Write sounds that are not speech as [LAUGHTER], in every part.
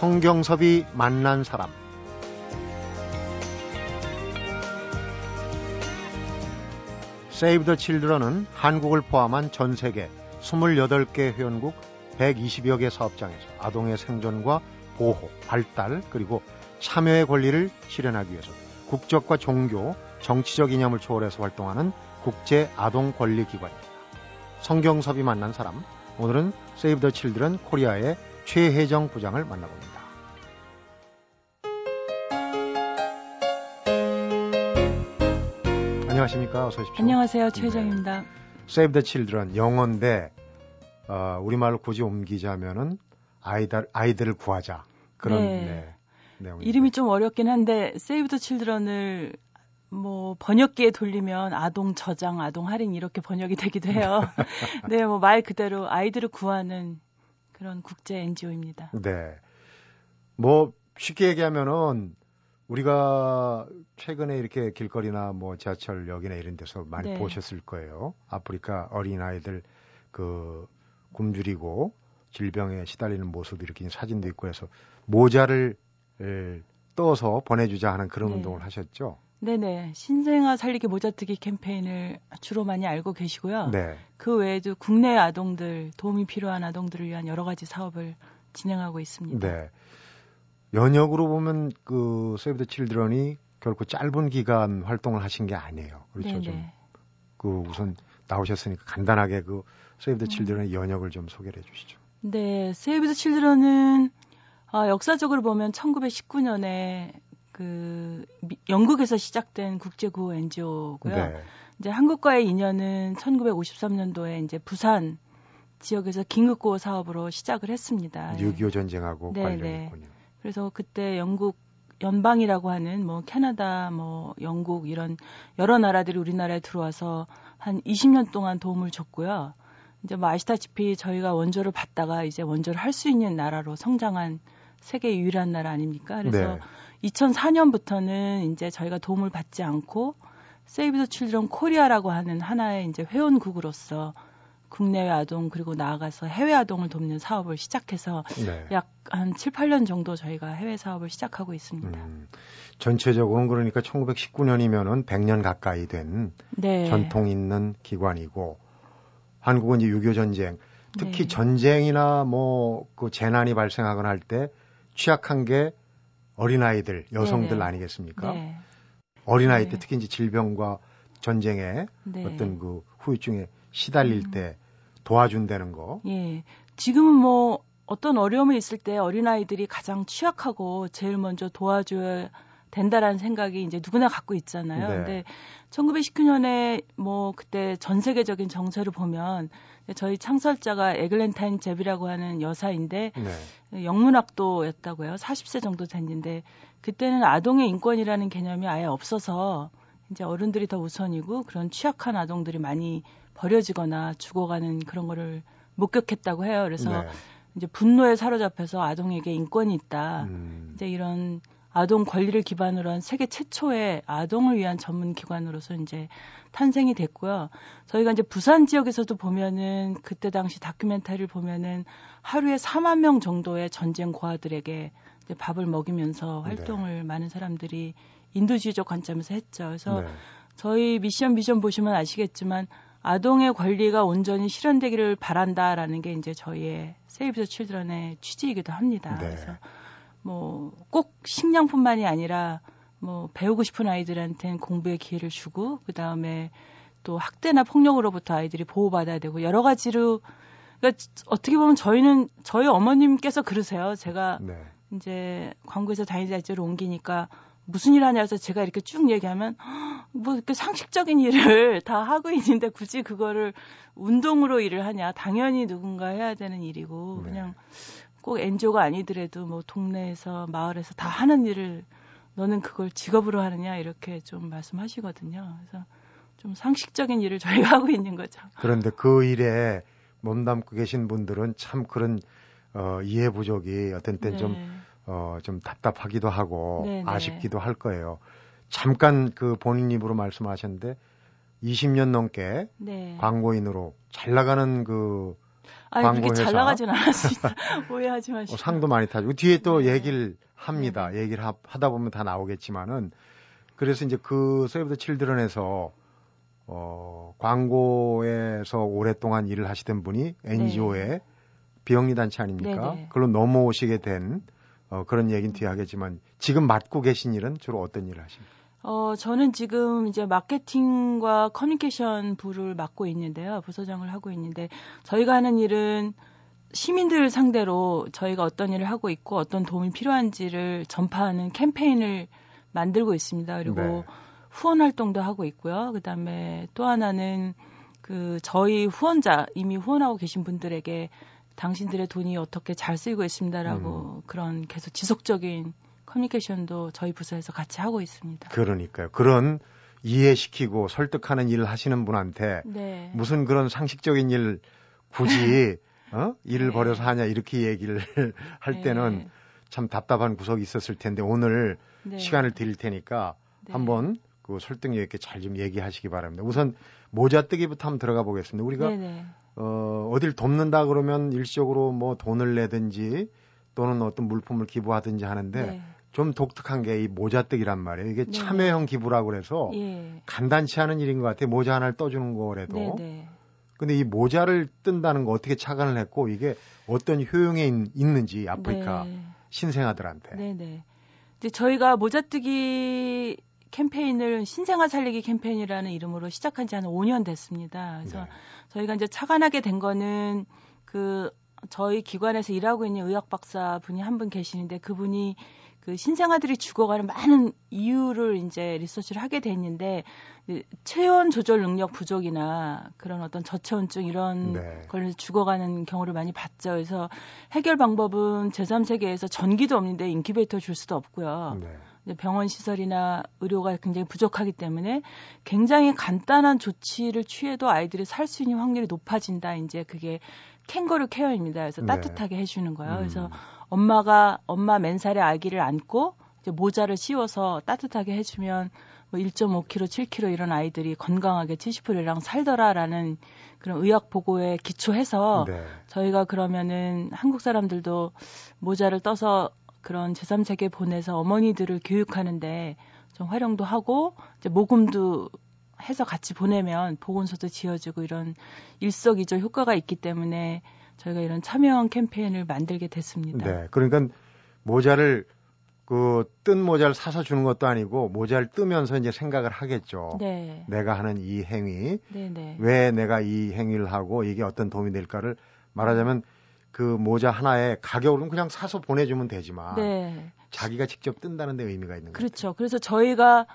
성경섭이 만난 사람 세이브 더 칠드런은 한국을 포함한 전 세계 28개 회원국 120여 개 사업장에서 아동의 생존과 보호, 발달, 그리고 참여의 권리를 실현하기 위해서 국적과 종교, 정치적 이념을 초월해서 활동하는 국제 아동 권리 기관입니다. 성경섭이 만난 사람, 오늘은 세이브 더 칠드런 코리아의 최혜정 부장을 만나봅니다. 안녕하십니까. 어서 오십시오. 안녕하세요. 최혜정입니다. 세이브 더 칠드런 영어인데 어, 우리말로 굳이 옮기자면은 아이들 아이들을 구하자 그런 네. 네, 이름이 좀 어렵긴 한데 세이브 더 칠드런을 뭐 번역기에 돌리면 아동 저장, 아동 할인 이렇게 번역이 되기도 해요. [LAUGHS] 네, 뭐 말 그대로 아이들을 구하는 그런 국제 NGO입니다. 네. 뭐 쉽게 얘기하면은 우리가 최근에 이렇게 길거리나 뭐 지하철역이나 이런 데서 많이 네. 보셨을 거예요. 아프리카 어린 아이들 그 굶주리고 질병에 시달리는 모습 이렇게 사진도 있고 해서 모자를 떠서 보내주자 하는 그런 네. 운동을 하셨죠. 네네. 신생아 살리기 모자뜨기 캠페인을 주로 많이 알고 계시고요. 네. 그 외에도 국내 아동들, 도움이 필요한 아동들을 위한 여러 가지 사업을 진행하고 있습니다. 네. 연역으로 보면 그 세이브 더 칠드런이 결코 짧은 기간 활동을 하신 게 아니에요. 그렇죠. 좀 그 우선 나오셨으니까 간단하게 그 세이브 더 칠드런의 연역을 좀 소개를 해 주시죠. 네. 세이브 더 칠드런은 아, 역사적으로 보면 1919년에 그 영국에서 시작된 국제 구호 NGO고요. 네. 이제 한국과의 인연은 1953년도에 이제 부산 지역에서 긴급구호 사업으로 시작을 했습니다. 6.25 전쟁하고 네, 관련이 네. 그래서 그때 영국 연방이라고 하는 뭐 캐나다, 뭐 영국 이런 여러 나라들이 우리나라에 들어와서 한 20년 동안 도움을 줬고요. 이제 뭐 아시다시피 저희가 원조를 받다가 이제 원조를 할 수 있는 나라로 성장한 세계 유일한 나라 아닙니까? 그래서 네. 2004년부터는 이제 저희가 도움을 받지 않고 세이브 더 칠드런 코리아라고 하는 하나의 이제 회원국으로서 국내외 아동 그리고 나아가서 해외 아동을 돕는 사업을 시작해서 네. 약한 7, 8년 정도 저희가 해외 사업을 시작하고 있습니다. 음, 전체적으로는 그러니까 1919년이면은 100년 가까이 된 네. 전통 있는 기관이고 한국은 이제 6.25 전쟁 특히 네. 전쟁이나 뭐 그 재난이 발생하거나 할 때 취약한 게 어린아이들, 여성들 네네. 아니겠습니까? 네. 어린아이 때 네. 특히 이제 질병과 전쟁에 네. 어떤 그 후유증에 시달릴 음. 때 도와준다는 거. 예. 지금은 뭐 어떤 어려움이 있을 때 어린아이들이 가장 취약하고 제일 먼저 도와줘야 된다라는 생각이 이제 누구나 갖고 있잖아요. 네. 근데 1919년에 뭐 그때 전 세계적인 정세를 보면 저희 창설자가 에글렌타인 제비라고 하는 여사인데 네. 영문학도였다고요. 40세 정도 됐는데 그때는 아동의 인권이라는 개념이 아예 없어서 이제 어른들이 더 우선이고 그런 취약한 아동들이 많이 버려지거나 죽어가는 그런 거를 목격했다고 해요. 그래서 네. 이제 분노에 사로잡혀서 아동에게 인권이 있다. 음. 이제 이런 아동 권리를 기반으로 한 세계 최초의 아동을 위한 전문 기관으로서 이제 탄생이 됐고요. 저희가 이제 부산 지역에서도 보면은 그때 당시 다큐멘터리를 보면은 하루에 4만 명 정도의 전쟁 고아들에게 이제 밥을 먹이면서 네. 활동을 네. 많은 사람들이 인도주의적 관점에서 했죠. 그래서 네. 저희 미션 비전 보시면 아시겠지만 아동의 권리가 온전히 실현되기를 바란다라는 게 이제 저희의 세이브 더 칠드런의 취지이기도 합니다. 네. 그래서 뭐 꼭 식량뿐만이 아니라 뭐 배우고 싶은 아이들한테는 공부의 기회를 주고 그 다음에 또 학대나 폭력으로부터 아이들이 보호받아야 되고 여러 가지로 그러니까 어떻게 보면 저희는 저희 어머님께서 그러세요. 제가 네. 이제 광고에서 다니자지로 옮기니까 무슨 일 하냐 해서 제가 이렇게 쭉 얘기하면 뭐 이렇게 상식적인 일을 [LAUGHS] 다 하고 있는데 굳이 그거를 운동으로 일을 하냐 당연히 누군가 해야 되는 일이고 네. 그냥 꼭 NGO가 아니더라도 뭐 동네에서 마을에서 다 하는 일을 너는 그걸 직업으로 하느냐 이렇게 좀 말씀하시거든요. 그래서 좀 상식적인 일을 [LAUGHS] 저희가 하고 있는 거죠. 그런데 그 일에 몸담고 계신 분들은 참 그런 어, 이해 부족이 어떤 때좀 네. 어, 좀 답답하기도 하고 네네. 네. 아쉽기도 할 거예요. 잠깐 그 본인 입으로 말씀하셨는데 20년 넘게 네. 광고인으로 잘 나가는 그 아니, 광고 그렇게 잘 나가진 않았습니다. [LAUGHS] 오해하지 마시고. 어, 상도 많이 타고 뒤에 또 네. 얘기를 합니다. 네. 얘기를 하, 다 보면 다 나오겠지만은 그래서 이제 그 세이브 더 칠드런에서 어, 광고에서 오랫동안 일을 하시던 분이 NGO의 네. 비영리 단체 아닙니까? 네네. 그걸로 넘어오시게 된 어, 그런 얘기는 뒤에 하겠지만 지금 맡고 계신 일은 주로 어떤 일을 하십니까? 어, 저는 지금 이제 마케팅과 커뮤니케이션 부를 맡고 있는데요. 부서장을 하고 있는데 저희가 하는 일은 시민들 상대로 저희가 어떤 일을 하고 있고 어떤 도움이 필요한지를 전파하는 캠페인을 만들고 있습니다. 그리고 네. 후원 활동도 하고 있고요. 그다음에 또 하나는 그 저희 후원자 이미 후원하고 계신 분들에게 당신들의 돈이 어떻게 잘 쓰이고 있습니다라고 음. 그런 계속 지속적인 커뮤니케이션도 저희 부서에서 같이 하고 있습니다. 그러니까요. 그런 이해시키고 설득하는 일을 하시는 분한테 네. 무슨 그런 상식적인 일 굳이 [LAUGHS] 어? 일을 네. 벌여서 하냐 이렇게 얘기를 [LAUGHS] 할 네. 때는 참 답답한 구석이 있었을 텐데 오늘 네. 시간을 드릴 테니까 네. 한번 그 설득력 있게 잘 좀 얘기하시기 바랍니다. 우선 모자 뜨기부터 한번 들어가 보겠습니다. 우리가. 어, 어딜 돕는다 그러면 일시적으로 뭐 돈을 내든지 또는 어떤 물품을 기부하든지 하는데 네. 좀 독특한 게 이 모자뜨기란 말이에요. 이게 네. 참여형 기부라고 그래서 예. 간단치 않은 일인 것 같아요. 모자 하나를 떠주는 거라도. 네, 네. 근데 이 모자를 뜬다는 거 어떻게 착안을 했고 이게 어떤 효용이 있, 는지 아프리카 네. 신생아들한테. 네네. 이제 저희가 모자뜨기 캠페인을 신생아 살리기 캠페인이라는 이름으로 시작한 지 한 5년 됐습니다. 그래서 네. 저희가 이제 착안하게 된 거는 그 저희 기관에서 일하고 있는 의학 박사 분이 한 분 계시는데 그분이 그 신생아들이 죽어가는 많은 이유를 이제 리서치를 하게 됐는데 체온 조절 능력 부족이나 그런 어떤 저체온증 이런 네. 걸려서 죽어가는 경우를 많이 봤죠. 그래서 해결 방법은 제3세계에서 전기도 없는데 인큐베이터 줄 수도 없고요. 네. 병원 시설이나 의료가 굉장히 부족하기 때문에 굉장히 간단한 조치를 취해도 아이들이 살 수 있는 확률이 높아진다. 이제 그게 캥거루 케어입니다. 그래서 네. 따뜻하게 해주는 거예요. 음. 그래서 엄마가 엄마 맨살에 아기를 안고 이제 모자를 씌워서 따뜻하게 해주면 뭐 1.5kg, 7kg 이런 아이들이 건강하게 70%랑 살더라라는 그런 의학 보고에 기초해서 네. 저희가 그러면은 한국 사람들도 모자를 떠서 그런 제3세계 보내서 어머니들을 교육하는데 좀 활용도 하고 이제 모금도 해서 같이 보내면 보건소도 지어지고 이런 일석이조 효과가 있기 때문에 저희가 이런 참여형 캠페인을 만들게 됐습니다. 네. 그러니까 모자를 그뜬 모자를 사서 주는 것도 아니고 모자를 뜨면서 이제 생각을 하겠죠. 네. 내가 하는 이 행위, 네네. 네. 왜 내가 이 행위를 하고 이게 어떤 도움이 될까를 말하자면 그 모자 하나에 가격은 그냥 사서 보내주면 되지만 네. 자기가 직접 뜬다는 데 의미가 있는 거죠. 그렇죠. 그래서 저희가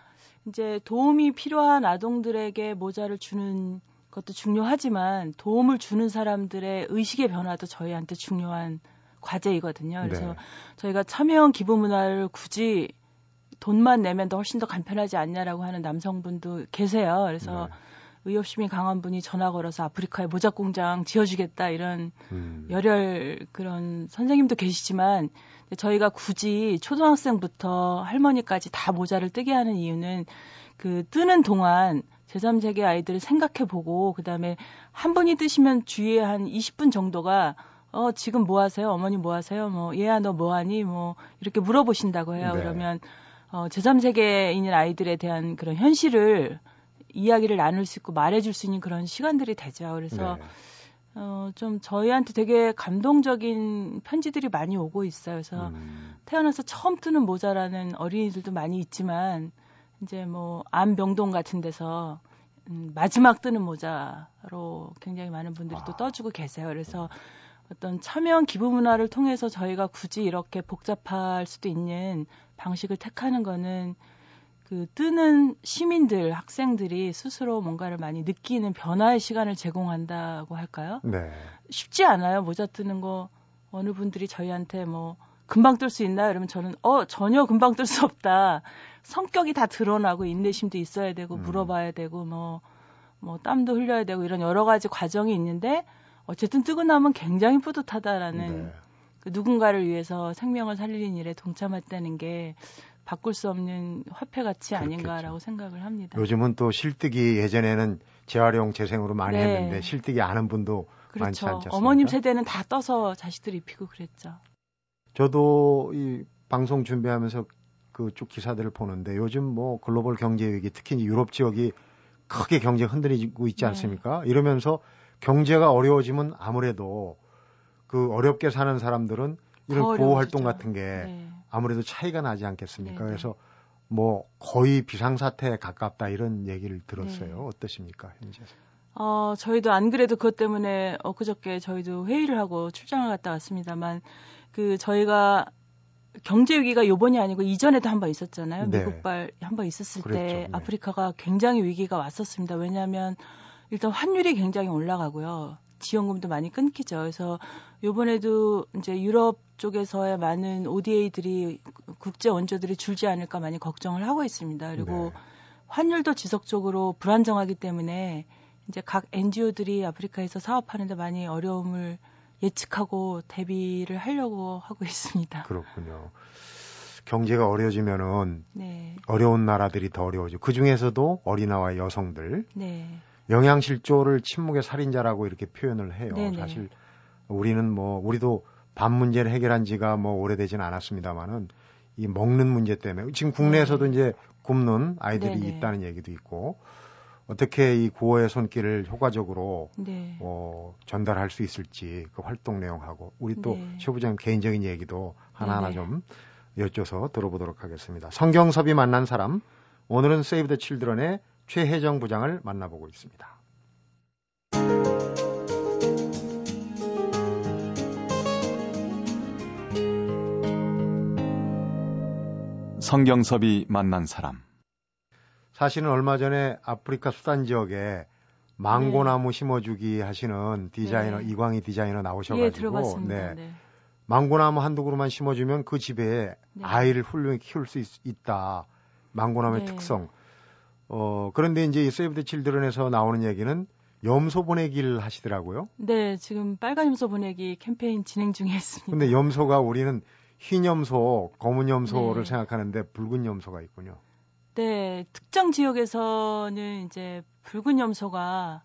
이제 도움이 필요한 아동들에게 모자를 주는 것도 중요하지만 도움을 주는 사람들의 의식의 변화도 저희한테 중요한 과제이거든요. 그래서 네. 저희가 참여형 기부 문화를 굳이 돈만 내면 더 훨씬 더 간편하지 않냐라고 하는 남성분도 계세요. 그래서 네. 의협심이 강한 분이 전화 걸어서 아프리카에 모자 공장 지어주겠다 이런 음. 열혈 그런 선생님도 계시지만 저희가 굳이 초등학생부터 할머니까지 다 모자를 뜨게 하는 이유는 그 뜨는 동안 제3세계 아이들을 생각해 보고 그다음에 한 분이 뜨시면 주위에 한 20분 정도가 어 지금 뭐 하세요? 어머니 뭐 하세요? 뭐 얘야 너 뭐 하니? 뭐 이렇게 물어보신다고 해요. 네. 그러면 어 제3세계인인 아이들에 대한 그런 현실을 이야기를 나눌 수 있고 말해줄 수 있는 그런 시간들이 되죠. 그래서 네. 어, 좀 저희한테 되게 감동적인 편지들이 많이 오고 있어요. 그래서 음. 태어나서 처음 뜨는 모자라는 어린이들도 많이 있지만 이제 뭐 암병동 같은 데서 음, 마지막 뜨는 모자로 굉장히 많은 분들이 아. 또 떠주고 계세요. 그래서 어떤 참여형 기부 문화를 통해서 저희가 굳이 이렇게 복잡할 수도 있는 방식을 택하는 거는 그 뜨는 시민들, 학생들이 스스로 뭔가를 많이 느끼는 변화의 시간을 제공한다고 할까요? 네. 쉽지 않아요. 모자 뜨는 거 어느 분들이 저희한테 뭐 금방 뜰 수 있나요? 이러면 저는 어 전혀 금방 뜰 수 없다. 성격이 다 드러나고 인내심도 있어야 되고 음. 물어봐야 되고 뭐뭐 뭐 땀도 흘려야 되고 이런 여러 가지 과정이 있는데 어쨌든 뜨고 나면 굉장히 뿌듯하다라는 네. 그 누군가를 위해서 생명을 살리는 일에 동참했다는 게 바꿀 수 없는 화폐 가치 아닌가라고 생각을 합니다. 요즘은 또 실뜨기 예전에는 재활용 재생으로 많이 네. 했는데 실뜨기 아는 분도 그렇죠. 많지 않습니까? 어머님 세대는 다 떠서 자식들 입히고 그랬죠. 저도 이 방송 준비하면서 그쪽 기사들을 보는데 요즘 뭐 글로벌 경제 위기 특히 유럽 지역이 크게 경제 흔들리고 있지 네. 않습니까? 네. 이러면서 경제가 어려워지면 아무래도 그 어렵게 사는 사람들은 이런 보호 활동 같은 게 네. 아무래도 차이가 나지 않겠습니까? 네, 네. 그래서 뭐 거의 비상사태에 가깝다 이런 얘기를 들었어요. 네. 어떠십니까, 현재? 어, 저희도 안 그래도 그것 때문에 엊그저께 저희도 회의를 하고 출장을 갔다 왔습니다만 그 저희가 경제 위기가 요번이 아니고 이전에도 한 번 있었잖아요. 네. 미국발 한 번 있었을 그랬죠. 때 네. 아프리카가 굉장히 위기가 왔었습니다. 왜냐하면 일단 환율이 굉장히 올라가고요. 지원금도 많이 끊기죠. 그래서 요번에도 이제 유럽 쪽에서의 많은 ODA들이 국제 원조들이 줄지 않을까 많이 걱정을 하고 있습니다. 그리고 네. 환율도 지속적으로 불안정하기 때문에 이제 각 NGO들이 아프리카에서 사업하는데 많이 어려움을 예측하고 대비를 하려고 하고 있습니다. 그렇군요. 경제가 어려지면은 네. 어려운 나라들이 더 어려워지고 그 중에서도 어린아와 여성들 네. 영양실조를 침묵의 살인자라고 이렇게 표현을 해요. 네네. 사실 우리는 뭐 우리도 밥 문제를 해결한 지가 뭐 오래되지는 않았습니다만은 이 먹는 문제 때문에 지금 국내에서도 네. 이제 굶는 아이들이 네네. 있다는 얘기도 있고 어떻게 이 구호의 손길을 효과적으로 네. 어, 전달할 수 있을지 그 활동 내용하고 우리 또 네. 최 부장 개인적인 얘기도 하나하나 네네. 좀 여쭤서 들어보도록 하겠습니다. 성경섭이 만난 사람 오늘은 세이브 더 칠드런의 최혜정 부장을 만나보고 있습니다. 성경섭이 만난 사람. 사실은 얼마 전에 아프리카 수단 지역에 망고나무 네. 심어주기 하시는 디자이너 네. 이광희 디자이너 나오셔가지고 예, 네. 네. 망고나무 한두 그루만 심어주면 그 집에 네. 아이를 훌륭히 키울 수 있, 다 망고나무의 네. 특성. 어 그런데 이제 이 세이브 드 칠드런에서 나오는 얘기는 염소 보내기를 하시더라고요. 네, 지금 빨간 염소 보내기 캠페인 진행 중에 있습니다. 근데 염소가 우리는 흰 염소, 검은 염소를 생각하는데 붉은 염소가 있군요. 네, 특정 지역에서는 이제 붉은 염소가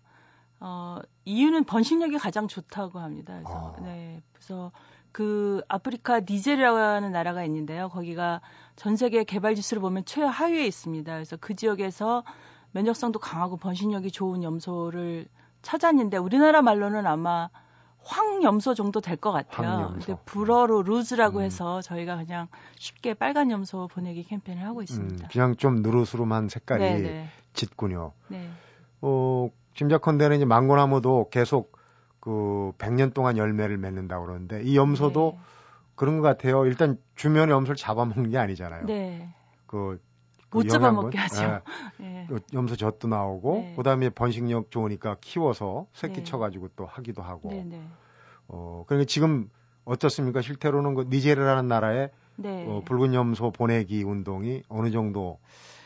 어 이유는 번식력이 가장 좋다고 합니다. 그래서 아. 네, 그래서 그 아프리카 니제리아라는 나라가 있는데요. 거기가 전 세계 개발 지수를 보면 최하위에 있습니다. 그래서 그 지역에서 면역성도 강하고 번식력이 좋은 염소를 찾았는데 우리나라 말로는 아마 황염소 정도 될 것 같아요. 근데 불어로 루즈라고 음. 해서 저희가 그냥 쉽게 빨간 염소 보내기 캠페인을 하고 있습니다. 음, 그냥 좀 누르스름한 색깔이 네네. 네. 짙군요. 네. 어, 짐작컨대는 이제 망고나무도 계속 그 100년 동안 열매를 맺는다고 그러는데 이 염소도 네. 그런 것 같아요. 일단 주변의 염소를 잡아먹는 게 아니잖아요. 네. 그, 그 못 잡아먹게 하죠. 네. 네. 염소 젖도 나오고 네. 그다음에 번식력 좋으니까 키워서 새끼 네. 쳐가지고 또 하기도 하고. 네, 네. 어 그러니까 지금 어떻습니까? 실태로는 그 니제르라는 나라에 네. 어, 붉은 염소 보내기 운동이 어느 정도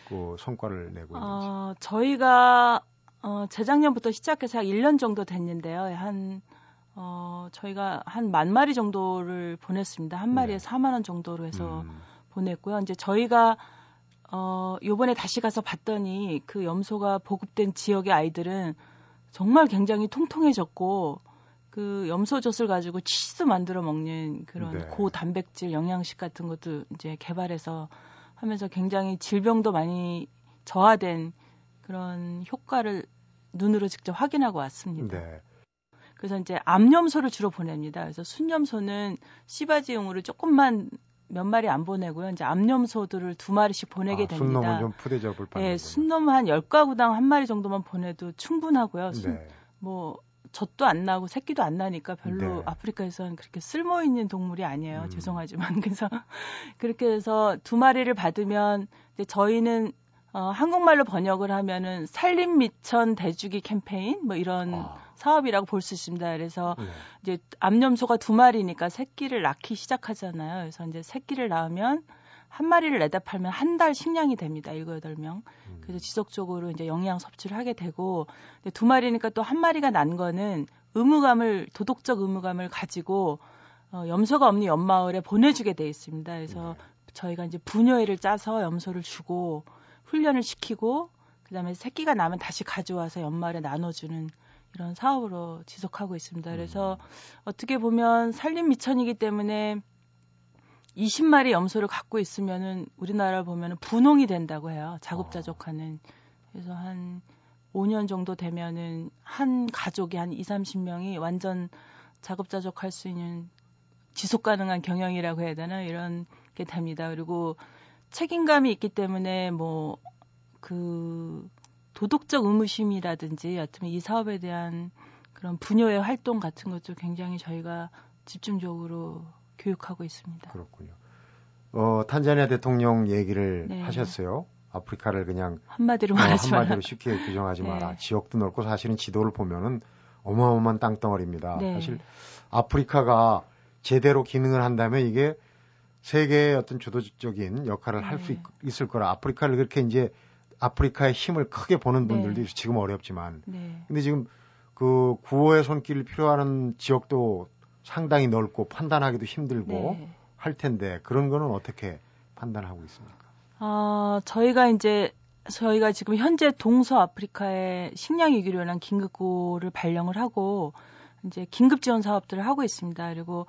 그 성과를 내고 있는지. 어, 저희가 어, 재작년부터 시작해서 한 1년 정도 됐는데요. 한 어, 저희가 한 만 마리 정도를 보냈습니다. 한 마리에 네. 4만 원 정도로 해서 음. 보냈고요. 이제 저희가 어, 요번에 다시 가서 봤더니 그 염소가 보급된 지역의 아이들은 정말 굉장히 통통해졌고 그 염소젖을 가지고 치즈 만들어 먹는 그런 네. 고단백질 영양식 같은 것도 이제 개발해서 하면서 굉장히 질병도 많이 저하된 그런 효과를 눈으로 직접 확인하고 왔습니다. 네. 그래서 이제 암염소를 주로 보냅니다. 그래서 순염소는 씨바지용으로 조금만 몇 마리 안 보내고요. 이제 암염소들을 두 마리씩 보내게 아, 됩니다. 순놈은 좀 푸대접을 받는 네, 순놈은 한 10가구당 한 마리 정도만 보내도 충분하고요. 순, 네. 뭐 젖도 안 나고 새끼도 안 나니까 별로 네. 아프리카에서는 그렇게 쓸모 있는 동물이 아니에요. 음. 죄송하지만 [LAUGHS] 그래서 그렇게 해서 두 마리를 받으면 이제 저희는 어, 한국말로 번역을 하면은 산림 미천 대주기 캠페인 뭐 이런 아. 사업이라고 볼 수 있습니다. 그래서 네. 이제 암염소가 두 마리니까 새끼를 낳기 시작하잖아요. 그래서 이제 새끼를 낳으면 한 마리를 내다 팔면 한 달 식량이 됩니다. 일곱 여덟 명. 음. 그래서 지속적으로 이제 영양 섭취를 하게 되고 두 마리니까 또 한 마리가 난 거는 의무감을 도덕적 의무감을 가지고 어, 염소가 없는 옆마을에 보내주게 돼 있습니다. 그래서 네. 저희가 이제 분녀회를 짜서 염소를 주고 훈련을 시키고 그다음에 새끼가 나면 다시 가져와서 연말에 나눠주는 이런 사업으로 지속하고 있습니다. 그래서 음. 어떻게 보면 산림 미천이기 때문에 20마리 염소를 갖고 있으면은 우리나라 보면은 분홍이 된다고 해요. 자급자족하는. 그래서 한 5년 정도 되면은 한 가족이 한 2, 30명이 완전 자급자족할 수 있는 지속 가능한 경영이라고 해야 되나 이런 게 됩니다. 그리고 책임감이 있기 때문에 뭐 그 도덕적 의무심이라든지 여튼 이 사업에 대한 그런 분녀의 활동 같은 것도 굉장히 저희가 집중적으로 교육하고 있습니다. 그렇군요. 어, 탄자니아 대통령 얘기를 네. 하셨어요. 아프리카를 그냥 한마디로 말하지 어, 한마디로 쉽게 규정하지 [LAUGHS] 네. 마라. 지역도 넓고 사실은 지도를 보면은 어마어마한 땅덩어리입니다. 네. 사실 아프리카가 제대로 기능을 한다면 이게 세계의 어떤 주도적인 역할을 네. 할수 있을 거라 아프리카를 그렇게 이제 아프리카의 힘을 크게 보는 네. 분들도 지금 어렵지만 네. 근데 지금 그 구호의 손길을 필요하는 지역도 상당히 넓고 판단하기도 힘들고 네. 할 텐데 그런 거는 어떻게 판단하고 있습니까? 아, 저희가 이제 저희가 지금 현재 동서 아프리카의 식량 위기로 인한 긴급구호를 발령을 하고 이제 긴급 지원 사업들을 하고 있습니다. 그리고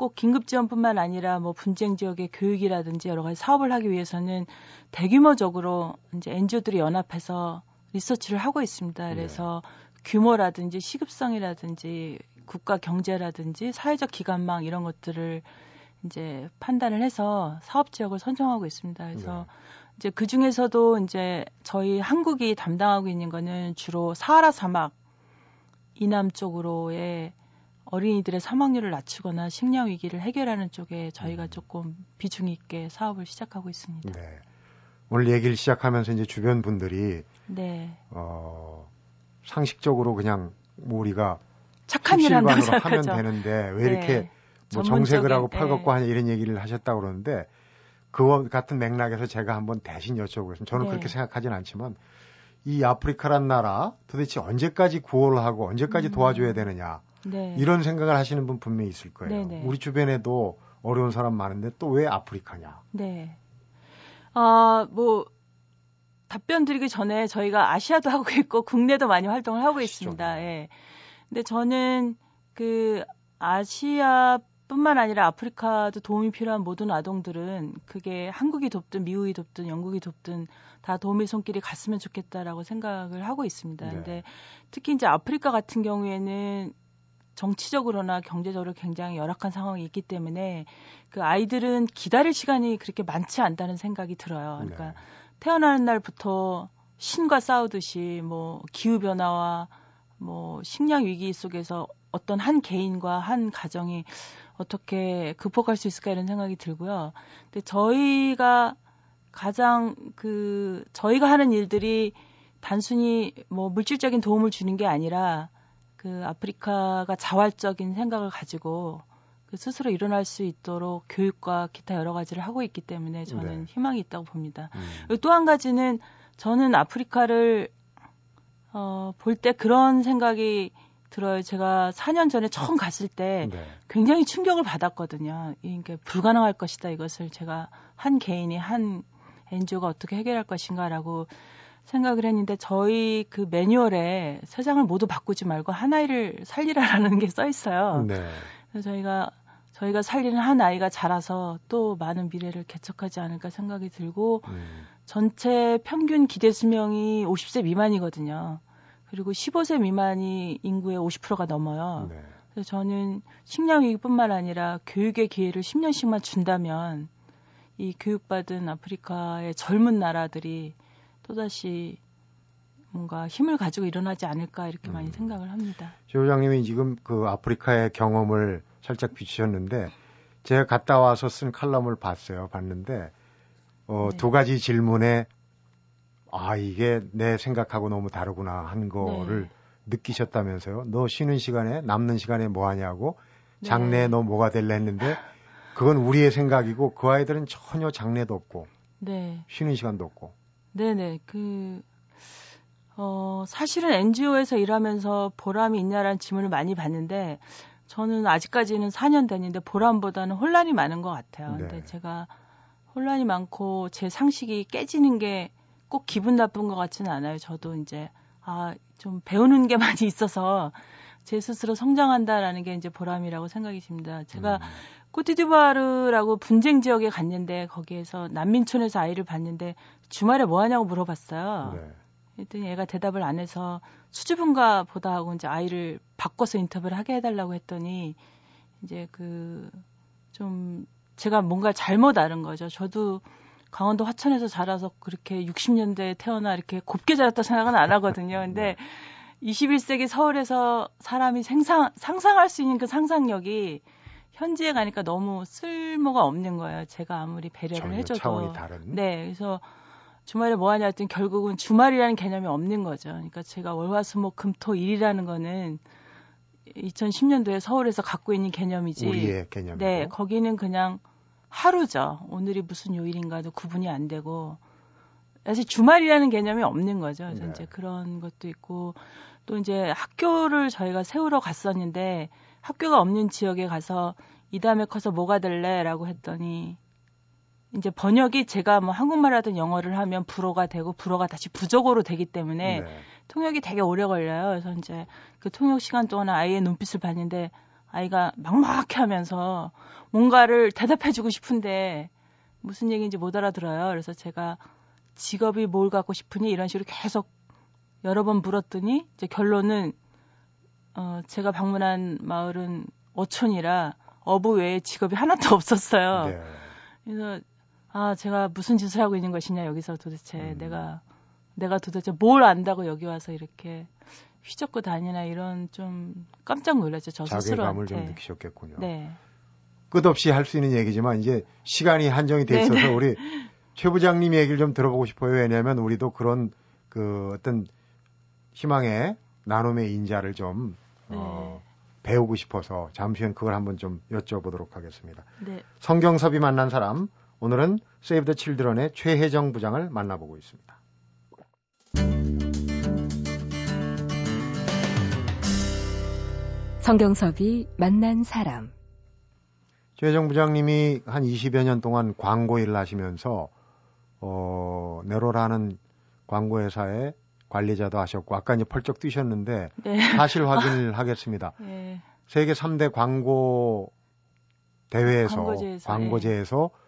꼭 긴급 지원뿐만 아니라 뭐 분쟁 지역의 교육이라든지 여러 가지 사업을 하기 위해서는 대규모적으로 이제 NGO들이 연합해서 리서치를 하고 있습니다. 네. 그래서 네. 규모라든지 시급성이라든지 국가 경제라든지 사회적 기관망 이런 것들을 이제 판단을 해서 사업 지역을 선정하고 있습니다. 그래서 네. 이제 그 중에서도 이제 저희 한국이 담당하고 있는 거는 주로 사하라 사막 이남 쪽으로의 어린이들의 사망률을 낮추거나 식량 위기를 해결하는 쪽에 저희가 음. 조금 비중 있게 사업을 시작하고 있습니다. 네. 오늘 얘기를 시작하면서 이제 주변 분들이 네. 어, 상식적으로 그냥 뭐 우리가 착한 일 한다고 하면 되는데 왜 이렇게 네. 뭐 정색을 하고 팔걷고 네. 하냐 이런 얘기를 하셨다고 그러는데 그와 같은 맥락에서 제가 한번 대신 여쭤보겠습니다. 저는 네. 그렇게 생각하진 않지만 이 아프리카란 나라 도대체 언제까지 구호를 하고 언제까지 음. 도와줘야 되느냐 네. 이런 생각을 하시는 분 분명히 있을 거예요. 네네. 네. 우리 주변에도 어려운 사람 많은데 또 왜 아프리카냐? 네. 아, 뭐 답변 드리기 전에 저희가 아시아도 [LAUGHS] 하고 있고 국내도 많이 활동을 하고 아시죠? 있습니다. 예. 근데 저는 그 아시아 뿐만 아니라 아프리카도 도움이 필요한 모든 아동들은 그게 한국이 돕든 미국이 돕든 영국이 돕든 다 도움의 손길이 갔으면 좋겠다라고 생각을 하고 있습니다. 네. 근데 특히 이제 아프리카 같은 경우에는 정치적으로나 경제적으로 굉장히 열악한 상황이 있기 때문에 그 아이들은 기다릴 시간이 그렇게 많지 않다는 생각이 들어요. 그러니까 네. 태어나는 날부터 신과 싸우듯이 뭐 기후 변화와 뭐 식량 위기 속에서 어떤 한 개인과 한 가정이 어떻게 극복할 수 있을까 이런 생각이 들고요. 근데 저희가 가장 그 저희가 하는 일들이 단순히 뭐 물질적인 도움을 주는 게 아니라 그 아프리카가 자활적인 생각을 가지고 그 스스로 일어날 수 있도록 교육과 기타 여러 가지를 하고 있기 때문에 저는 네. 희망이 있다고 봅니다. 음. 또한 가지는 저는 아프리카를 어, 볼 때 그런 생각이 들어요. 제가 4년 전에 처음 갔을 때 네. 굉장히 충격을 받았거든요. 이게 불가능할 것이다. 이것을 제가 한 개인이 한 NGO가 어떻게 해결할 것인가라고 생각을 했는데 저희 그 매뉴얼에 세상을 모두 바꾸지 말고 한 아이를 살리라라는 게 써 있어요. 네. 그래서 저희가 저희가 살리는 한 아이가 자라서 또 많은 미래를 개척하지 않을까 생각이 들고 음. 전체 평균 기대 수명이 50세 미만이거든요. 그리고 15세 미만이 인구의 50%가 넘어요. 네. 그래서 저는 식량 위기뿐만 아니라 교육의 기회를 10년씩만 준다면 이 교육받은 아프리카의 젊은 나라들이 또다시 뭔가 힘을 가지고 일어나지 않을까 이렇게 음. 많이 생각을 합니다. 조 부장님이 지금 그 아프리카의 경험을 살짝 비추셨는데 제가 갔다 와서 쓴 칼럼을 봤어요. 봤는데 어, 네. 두 가지 질문에 아, 이게 내 생각하고 너무 다르구나 한 거를 네. 느끼셨다면서요. 너 쉬는 시간에, 남는 시간에 뭐 하냐고, 장래에 네. 너 뭐가 될래 했는데, 그건 우리의 생각이고, 그 아이들은 전혀 장래도 없고, 네. 쉬는 시간도 없고. 네네. 그, 어, 사실은 NGO에서 일하면서 보람이 있냐라는 질문을 많이 받는데, 저는 아직까지는 4년 됐는데 보람보다는 혼란이 많은 것 같아요. 네. 근데 제가 혼란이 많고 제 상식이 깨지는 게 꼭 기분 나쁜 것 같지는 않아요. 저도 이제 아, 좀 배우는 게 [LAUGHS] 많이 있어서 제 스스로 성장한다라는 게 이제 보람이라고 생각이 듭니다. 제가 음. 코티디부아르라고 분쟁 지역에 갔는데 거기에서 난민촌에서 아이를 봤는데 주말에 뭐 하냐고 물어봤어요. 네. 그랬더니 애가 대답을 안 해서 수줍은가 보다 하고 이제 아이를 바꿔서 인터뷰를 하게 해달라고 했더니 이제 그 좀 제가 뭔가 잘못 아는 거죠. 저도 강원도 화천에서 자라서 그렇게 60년대에 태어나 이렇게 곱게 자랐다 생각은 안 하거든요. 근데 네. 21세기 서울에서 사람이 생상, 상상할 수 있는 그 상상력이 현지에 가니까 너무 쓸모가 없는 거예요. 제가 아무리 배려를 해줘도. 차원이 다른. 네, 그래서 주말에 뭐 하냐 했더니 결국은 주말이라는 개념이 없는 거죠. 그러니까 제가 월화수목 금토 일이라는 거는 2010년도에 서울에서 갖고 있는 개념이지. 우리의 개념. 네, 거기는 그냥 하루죠. 오늘이 무슨 요일인가도 구분이 안 되고 사실 주말이라는 개념이 없는 거죠. 그래서 네. 이제 그런 것도 있고 또 이제 학교를 저희가 세우러 갔었는데 학교가 없는 지역에 가서 이 다음에 커서 뭐가 될래라고 했더니 이제 번역이 제가 뭐 한국말 하든 영어를 하면 불어가 되고 불어가 다시 부적어로 되기 때문에 네. 통역이 되게 오래 걸려요. 그래서 이제 그 통역 시간 동안 아이의 눈빛을 봤는데 아이가 막막해 하면서 뭔가를 대답해주고 싶은데 무슨 얘기인지 못 알아들어요. 그래서 제가 직업이 뭘 갖고 싶으니 이런 식으로 계속 여러 번 물었더니 이제 결론은 어 제가 방문한 마을은 어촌이라 어부 외에 직업이 하나도 [LAUGHS] 없었어요. 네. 그래서 아 제가 무슨 짓을 하고 있는 것이냐 여기서 도대체 음. 내가 내가 도대체 뭘 안다고 여기 와서 이렇게 휘젓고 다니나 이런 좀 깜짝 놀랐죠 저 스스로한테. 자괴감을 좀 느끼셨겠군요. 네. 끝없이 할 수 있는 얘기지만 이제 시간이 한정이 돼 있어서 네네. 우리 최 부장님 얘기를 좀 들어보고 싶어요. 왜냐하면 우리도 그런 그 어떤 희망의 나눔의 인자를 좀 네. 어, 배우고 싶어서 잠시 후엔 그걸 한번 좀 여쭤보도록 하겠습니다. 네. 성경섭이 만난 사람 오늘은 세이브 더 칠드런의 최혜정 부장을 만나보고 있습니다. 성경섭이 만난 사람 최정 부장님이 한 20여 년 동안 광고 일을 하시면서 어, 네로라는 광고 회사의 관리자도 하셨고 아까 이제 펄쩍 뛰셨는데 네. 사실 확인을 [LAUGHS] 하겠습니다. 네. 세계 3대 광고 대회에서 광고제에서, 광고제에서 네.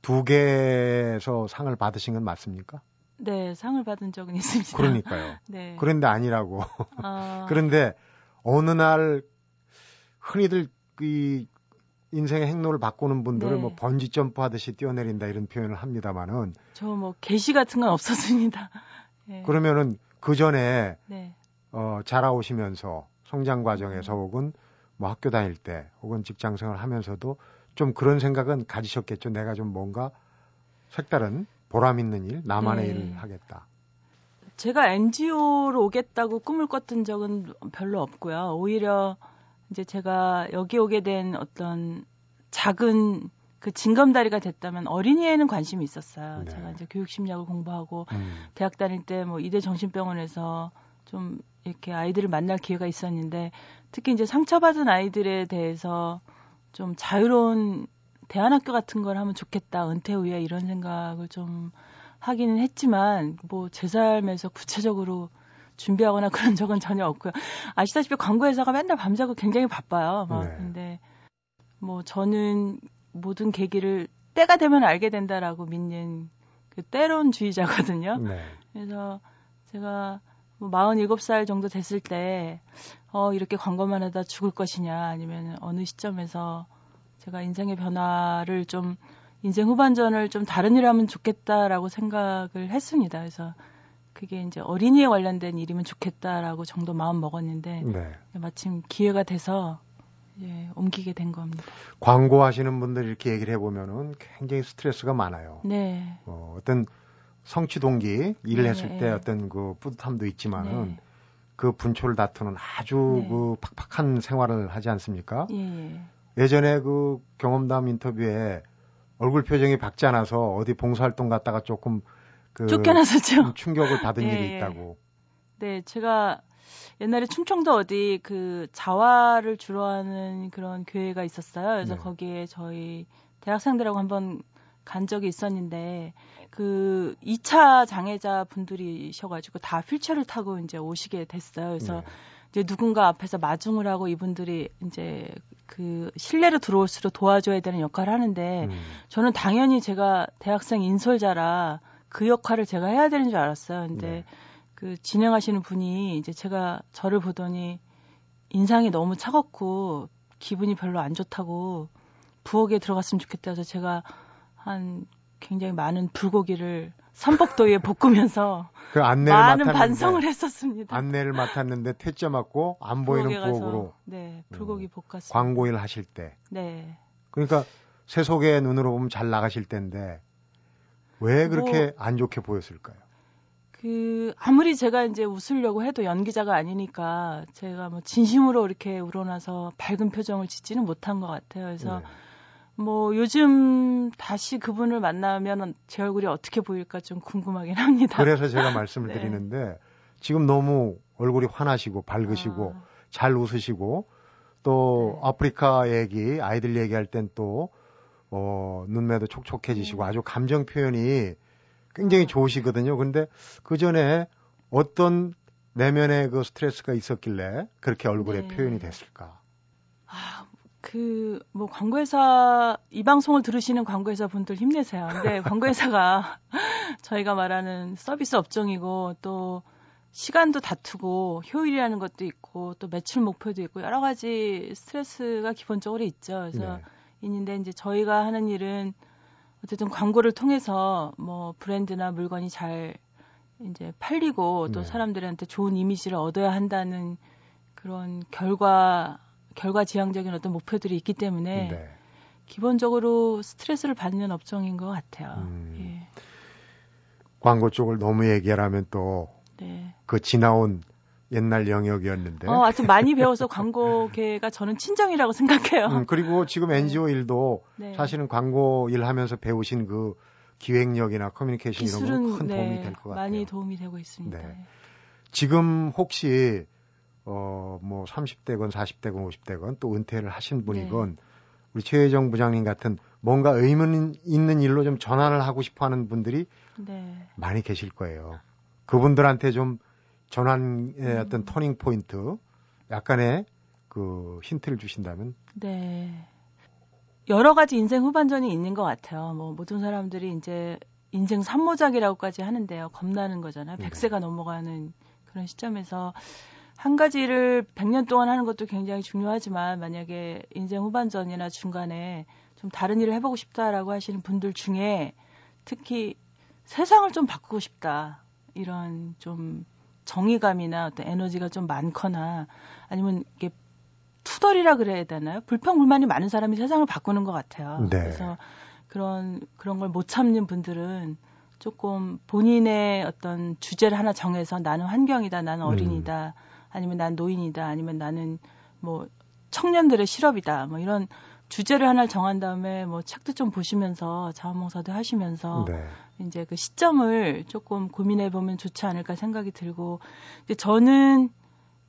두 개에서 상을 받으신 건 맞습니까? 네, 상을 받은 적은 있습니다. 그러니까요. [LAUGHS] 네. 그런데 아니라고. 아... [LAUGHS] 그런데 어느 날 흔히들 이 인생의 행로를 바꾸는 분들을 네. 뭐 번지 점프 하듯이 뛰어내린다 이런 표현을 합니다만은 저뭐 게시 같은 건 없었습니다. 네. [LAUGHS] 그러면은 그 전에 네. 어 자라오시면서 성장 과정에서 음. 혹은 뭐 학교 다닐 때 혹은 직장 생활 하면서도 좀 그런 생각은 가지셨겠죠. 내가 좀 뭔가 색다른 보람 있는 일, 나만의 네. 일을 하겠다. 제가 NGO로 오겠다고 꿈을 꿨던 적은 별로 없고요. 오히려 이제 제가 여기 오게 된 어떤 작은 그 징검다리가 됐다면 어린이에는 관심이 있었어요. 네. 제가 이제 교육심리학을 공부하고 음. 대학 다닐 때 뭐 이대 정신병원에서 좀 이렇게 아이들을 만날 기회가 있었는데 특히 이제 상처받은 아이들에 대해서 좀 자유로운 대안학교 같은 걸 하면 좋겠다 은퇴 후에 이런 생각을 좀 하기는 했지만 뭐 제 삶에서 구체적으로 준비하거나 그런 [LAUGHS] 적은 전혀 없고요. 아시다시피 광고 회사가 맨날 밤새고 굉장히 바빠요. 막. 네. 근데 뭐 저는 모든 계기를 때가 되면 알게 된다라고 믿는 그 때론주의자거든요. 네. 그래서 제가 뭐 47살 정도 됐을 때, 어, 이렇게 광고만 하다 죽을 것이냐, 아니면 어느 시점에서 제가 인생의 변화를 좀, 인생 후반전을 좀 다른 일 하면 좋겠다라고 생각을 했습니다. 그래서 그게 이제 어린이에 관련된 일이면 좋겠다라고 정도 마음 먹었는데 네. 마침 기회가 돼서 예, 옮기게 된 겁니다. 광고하시는 분들 이렇게 얘기를 해보면은 굉장히 스트레스가 많아요. 네. 어, 어떤 성취 동기 일을 네, 했을 때 네. 어떤 그 뿌듯함도 있지만은 네. 그 분초를 다투는 아주 네. 그 팍팍한 생활을 하지 않습니까? 예. 예전에 그 경험담 인터뷰에 얼굴 표정이 밝지 않아서 어디 봉사활동 갔다가 조금 그 쫓겨나서죠. 충격을 받은 [LAUGHS] 예, 일이 예. 있다고. 네, 제가 옛날에 충청도 어디 그 자화를 주로 하는 그런 교회가 있었어요. 그래서 네. 거기에 저희 대학생들하고 한번 간 적이 있었는데 그 2차 장애자 분들이셔가지고 다 휠체어를 타고 이제 오시게 됐어요. 그래서 네. 이제 누군가 앞에서 마중을 하고 이분들이 이제 그 실내로 들어올수록 도와줘야 되는 역할을 하는데 음. 저는 당연히 제가 대학생 인솔자라 그 역할을 제가 해야 되는 줄 알았어요. 근데 네. 그 진행하시는 분이 이제 제가 저를 보더니 인상이 너무 차갑고 기분이 별로 안 좋다고 부엌에 들어갔으면 좋겠다 해서 제가 한 굉장히 많은 불고기를 삼복도위에 [LAUGHS] 볶으면서 그 안내를 많은 반성을 했었습니다. 안내를 맡았는데 퇴짜 맞고 안 보이는 부엌으로 네 불고기 음, 볶았습니다. 광고일 하실 때. 네. 그러니까 세속의 눈으로 보면 잘 나가실 텐데 왜 그렇게 뭐, 안 좋게 보였을까요? 그 아무리 제가 이제 웃으려고 해도 연기자가 아니니까 제가 뭐 진심으로 이렇게 우러나서 밝은 표정을 짓지는 못한 것 같아요. 그래서 네. 뭐 요즘 다시 그분을 만나면 제 얼굴이 어떻게 보일까 좀 궁금하긴 합니다. 그래서 제가 [LAUGHS] 말씀을 네. 드리는데 지금 너무 얼굴이 환하시고 밝으시고 아. 잘 웃으시고 또 네. 아프리카 얘기 아이들 얘기할 땐 또 어, 눈매도 촉촉해지시고 네. 아주 감정 표현이 굉장히 아. 좋으시거든요. 근데 그 전에 어떤 내면의 그 스트레스가 있었길래 그렇게 얼굴에 네. 표현이 됐을까? 아, 그, 뭐, 광고회사, 이 방송을 들으시는 광고회사 분들 힘내세요. 근데 [LAUGHS] 광고회사가 저희가 말하는 서비스 업종이고 또 시간도 다투고 효율이라는 것도 있고 또 매출 목표도 있고 여러 가지 스트레스가 기본적으로 있죠. 그래서 네. 있는데 이제 저희가 하는 일은 어쨌든 광고를 통해서 뭐 브랜드나 물건이 잘 이제 팔리고 또 네. 사람들한테 좋은 이미지를 얻어야 한다는 그런 결과 결과 지향적인 어떤 목표들이 있기 때문에 네. 기본적으로 스트레스를 받는 업종인 것 같아요. 음. 예. 광고 쪽을 너무 얘기하면 또그 네. 그 지나온 옛날 영역이었는데. 어, 하여튼 많이 배워서 광고계가 저는 친정이라고 생각해요. 음, 그리고 지금 NGO 일도 네. 사실은 광고 일 하면서 배우신 그 기획력이나 커뮤니케이션 이런 건큰 도움이 네, 될것 같아요. 많이 도움이 되고 있습니다. 네. 지금 혹시 어, 뭐 30대건 40대건 50대건 또 은퇴를 하신 분이건 네. 우리 최혜정 부장님 같은 뭔가 의문 있는 일로 좀 전환을 하고 싶어 하는 분들이 네. 많이 계실 거예요. 그분들한테 좀 전환의 음. 어떤 터닝 포인트 약간의 그 힌트를 주신다면 네. 여러 가지 인생 후반전이 있는 것 같아요. 뭐 모든 사람들이 이제 인생 산모작이라고까지 하는데요. 겁나는 거잖아요. 100세가 네. 넘어가는 그런 시점에서 한 가지를 100년 동안 하는 것도 굉장히 중요하지만 만약에 인생 후반전이나 중간에 좀 다른 일을 해보고 싶다라고 하시는 분들 중에 특히 세상을 좀 바꾸고 싶다. 이런 좀 정의감이나 어떤 에너지가 좀 많거나 아니면 이게 투덜이라 그래야 되나요? 불평 불만이 많은 사람이 세상을 바꾸는 것 같아요. 네. 그래서 그런 그런 걸 못 참는 분들은 조금 본인의 어떤 주제를 하나 정해서 나는 환경이다, 나는 어린이다. 음. 아니면 난 노인이다, 아니면 나는 뭐 청년들의 실업이다, 뭐 이런 주제를 하나 정한 다음에 뭐 책도 좀 보시면서 자원봉사도 하시면서 네. 이제 그 시점을 조금 고민해 보면 좋지 않을까 생각이 들고 이제 저는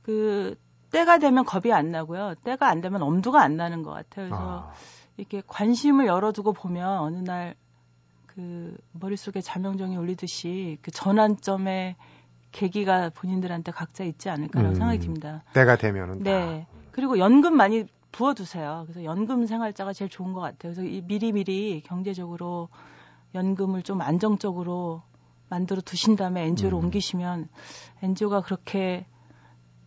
그 때가 되면 겁이 안 나고요. 때가 안 되면 엄두가 안 나는 것 같아요. 그래서 아. 이렇게 관심을 열어두고 보면 어느 날 그 머릿속에 자명종이 울리듯이 그 전환점에 계기가 본인들한테 각자 있지 않을까라고 음, 생각이 듭니다. 때가 되면은 네. 다. 그리고 연금 많이 부어두세요. 그래서 연금 생활자가 제일 좋은 것 같아요. 그래서 이 미리미리 경제적으로 연금을 좀 안정적으로 만들어 두신 다음에 NGO로 음. 옮기시면 NGO가 그렇게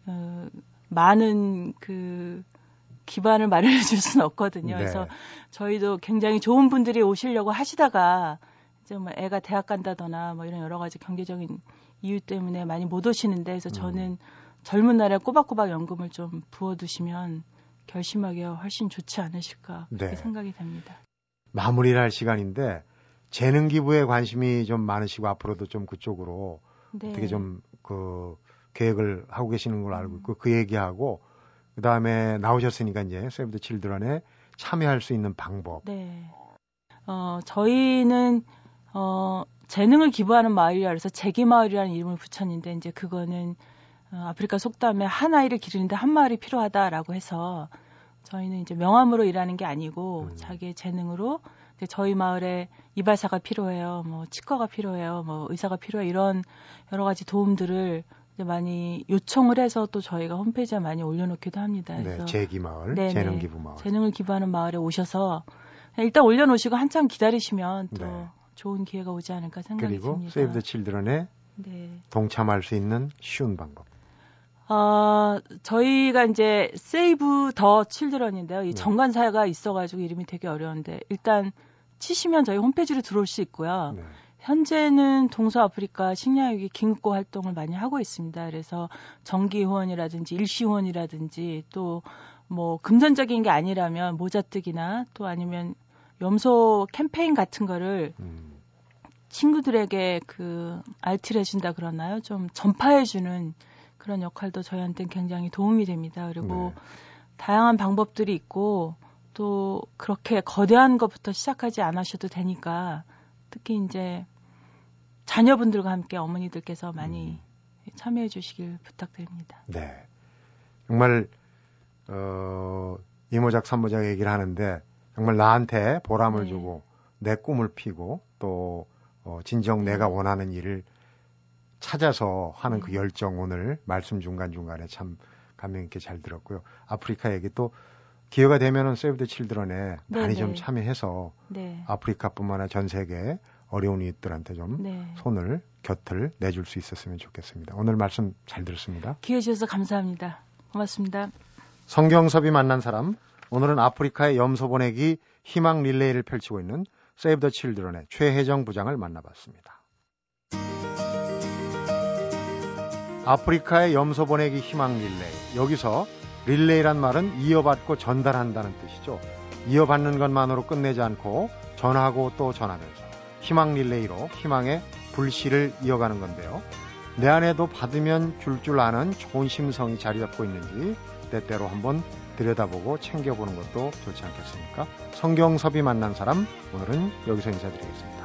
어, 많은 그 기반을 마련해 줄 수는 없거든요. 네. 그래서 저희도 굉장히 좋은 분들이 오시려고 하시다가 이제 뭐 애가 대학 간다거나 뭐 이런 여러 가지 경제적인 이유 때문에 많이 못 오시는데 그래서 저는 음. 젊은 날에 꼬박꼬박 연금을 좀 부어두시면 결심하기가 훨씬 좋지 않으실까 그렇게 네. 생각이 됩니다. 마무리를 할 시간인데 재능 기부에 관심이 좀 많으시고 앞으로도 좀 그쪽으로 네. 어떻게 좀 그 계획을 하고 계시는 걸 알고 있고 그 얘기하고 그 다음에 나오셨으니까 이제 세브드 칠드런에 참여할 수 있는 방법. 네. 어 저희는 어 재능을 기부하는 마을이라 해서 재기 마을이라는 이름을 붙였는데 이제 그거는 어, 아프리카 속담에 한 아이를 기르는데 한 마을이 필요하다라고 해서 저희는 이제 명함으로 일하는 게 아니고 음. 자기의 재능으로 저희 마을에 이발사가 필요해요. 뭐 치과가 필요해요. 뭐 의사가 필요해 이런 여러 가지 도움들을 이제 많이 요청을 해서 또 저희가 홈페이지에 많이 올려놓기도 합니다. 네, 그래서 네, 재기 마을, 재능 기부 마을. 재능을 기부하는 마을에 오셔서 일단 올려놓으시고 한참 기다리시면 또 네. 좋은 기회가 오지 않을까 생각이 그리고 듭니다. 세이브 더 칠드런에 네. 동참할 수 있는 쉬운 방법. 어, 저희가 이제 세이브 더 칠드런인데요. 이 네. 정관사가 있어가지고 이름이 되게 어려운데 일단 치시면 저희 홈페이지로 들어올 수 있고요. 네. 현재는 동서아프리카 식량위기 긴급고 활동을 많이 하고 있습니다. 그래서 정기 후원이라든지 일시 후원이라든지 또 뭐 금전적인 게 아니라면 모자뜨기나 또 아니면 염소 캠페인 같은 거를 음. 친구들에게 그 알티를 해준다 그러나요? 좀 전파해주는 그런 역할도 저희한테는 굉장히 도움이 됩니다. 그리고 네. 다양한 방법들이 있고 또 그렇게 거대한 것부터 시작하지 않으셔도 되니까 특히 이제 자녀분들과 함께 어머니들께서 많이 음. 참여해 주시길 부탁드립니다. 네. 정말 어 이모작 삼모작 얘기를 하는데 정말 나한테 보람을 네. 주고 내 꿈을 피고 또 어, 진정 내가 네. 원하는 일을 찾아서 하는 그 네. 그 열정 오늘 말씀 중간중간에 참 감명 있게 잘 들었고요. 아프리카 얘기 또 기회가 되면은 세이브 더 칠드런에 많이 좀 참여해서 네. 아프리카뿐만 아니라 전 세계 어려운 이들한테 좀 네. 손을 곁을 내줄 수 있었으면 좋겠습니다. 오늘 말씀 잘 들었습니다. 기회 주셔서 감사합니다. 고맙습니다. 성경섭이 만난 사람 오늘은 아프리카의 염소 보내기 희망 릴레이를 펼치고 있는 세이브 더 칠드런의 최혜정 부장을 만나봤습니다. 아프리카의 염소 보내기 희망 릴레이. 여기서 릴레이란 말은 이어받고 전달한다는 뜻이죠. 이어받는 것만으로 끝내지 않고 전하고 또 전하면서 희망 릴레이로 희망의 불씨를 이어가는 건데요. 내 안에도 받으면 줄줄 줄 아는 좋은 심성이 자리 잡고 있는지 때때로 한번 들여다보고 챙겨보는 것도 좋지 않겠습니까? 성경섭이 만난 사람 오늘은 여기서 인사드리겠습니다.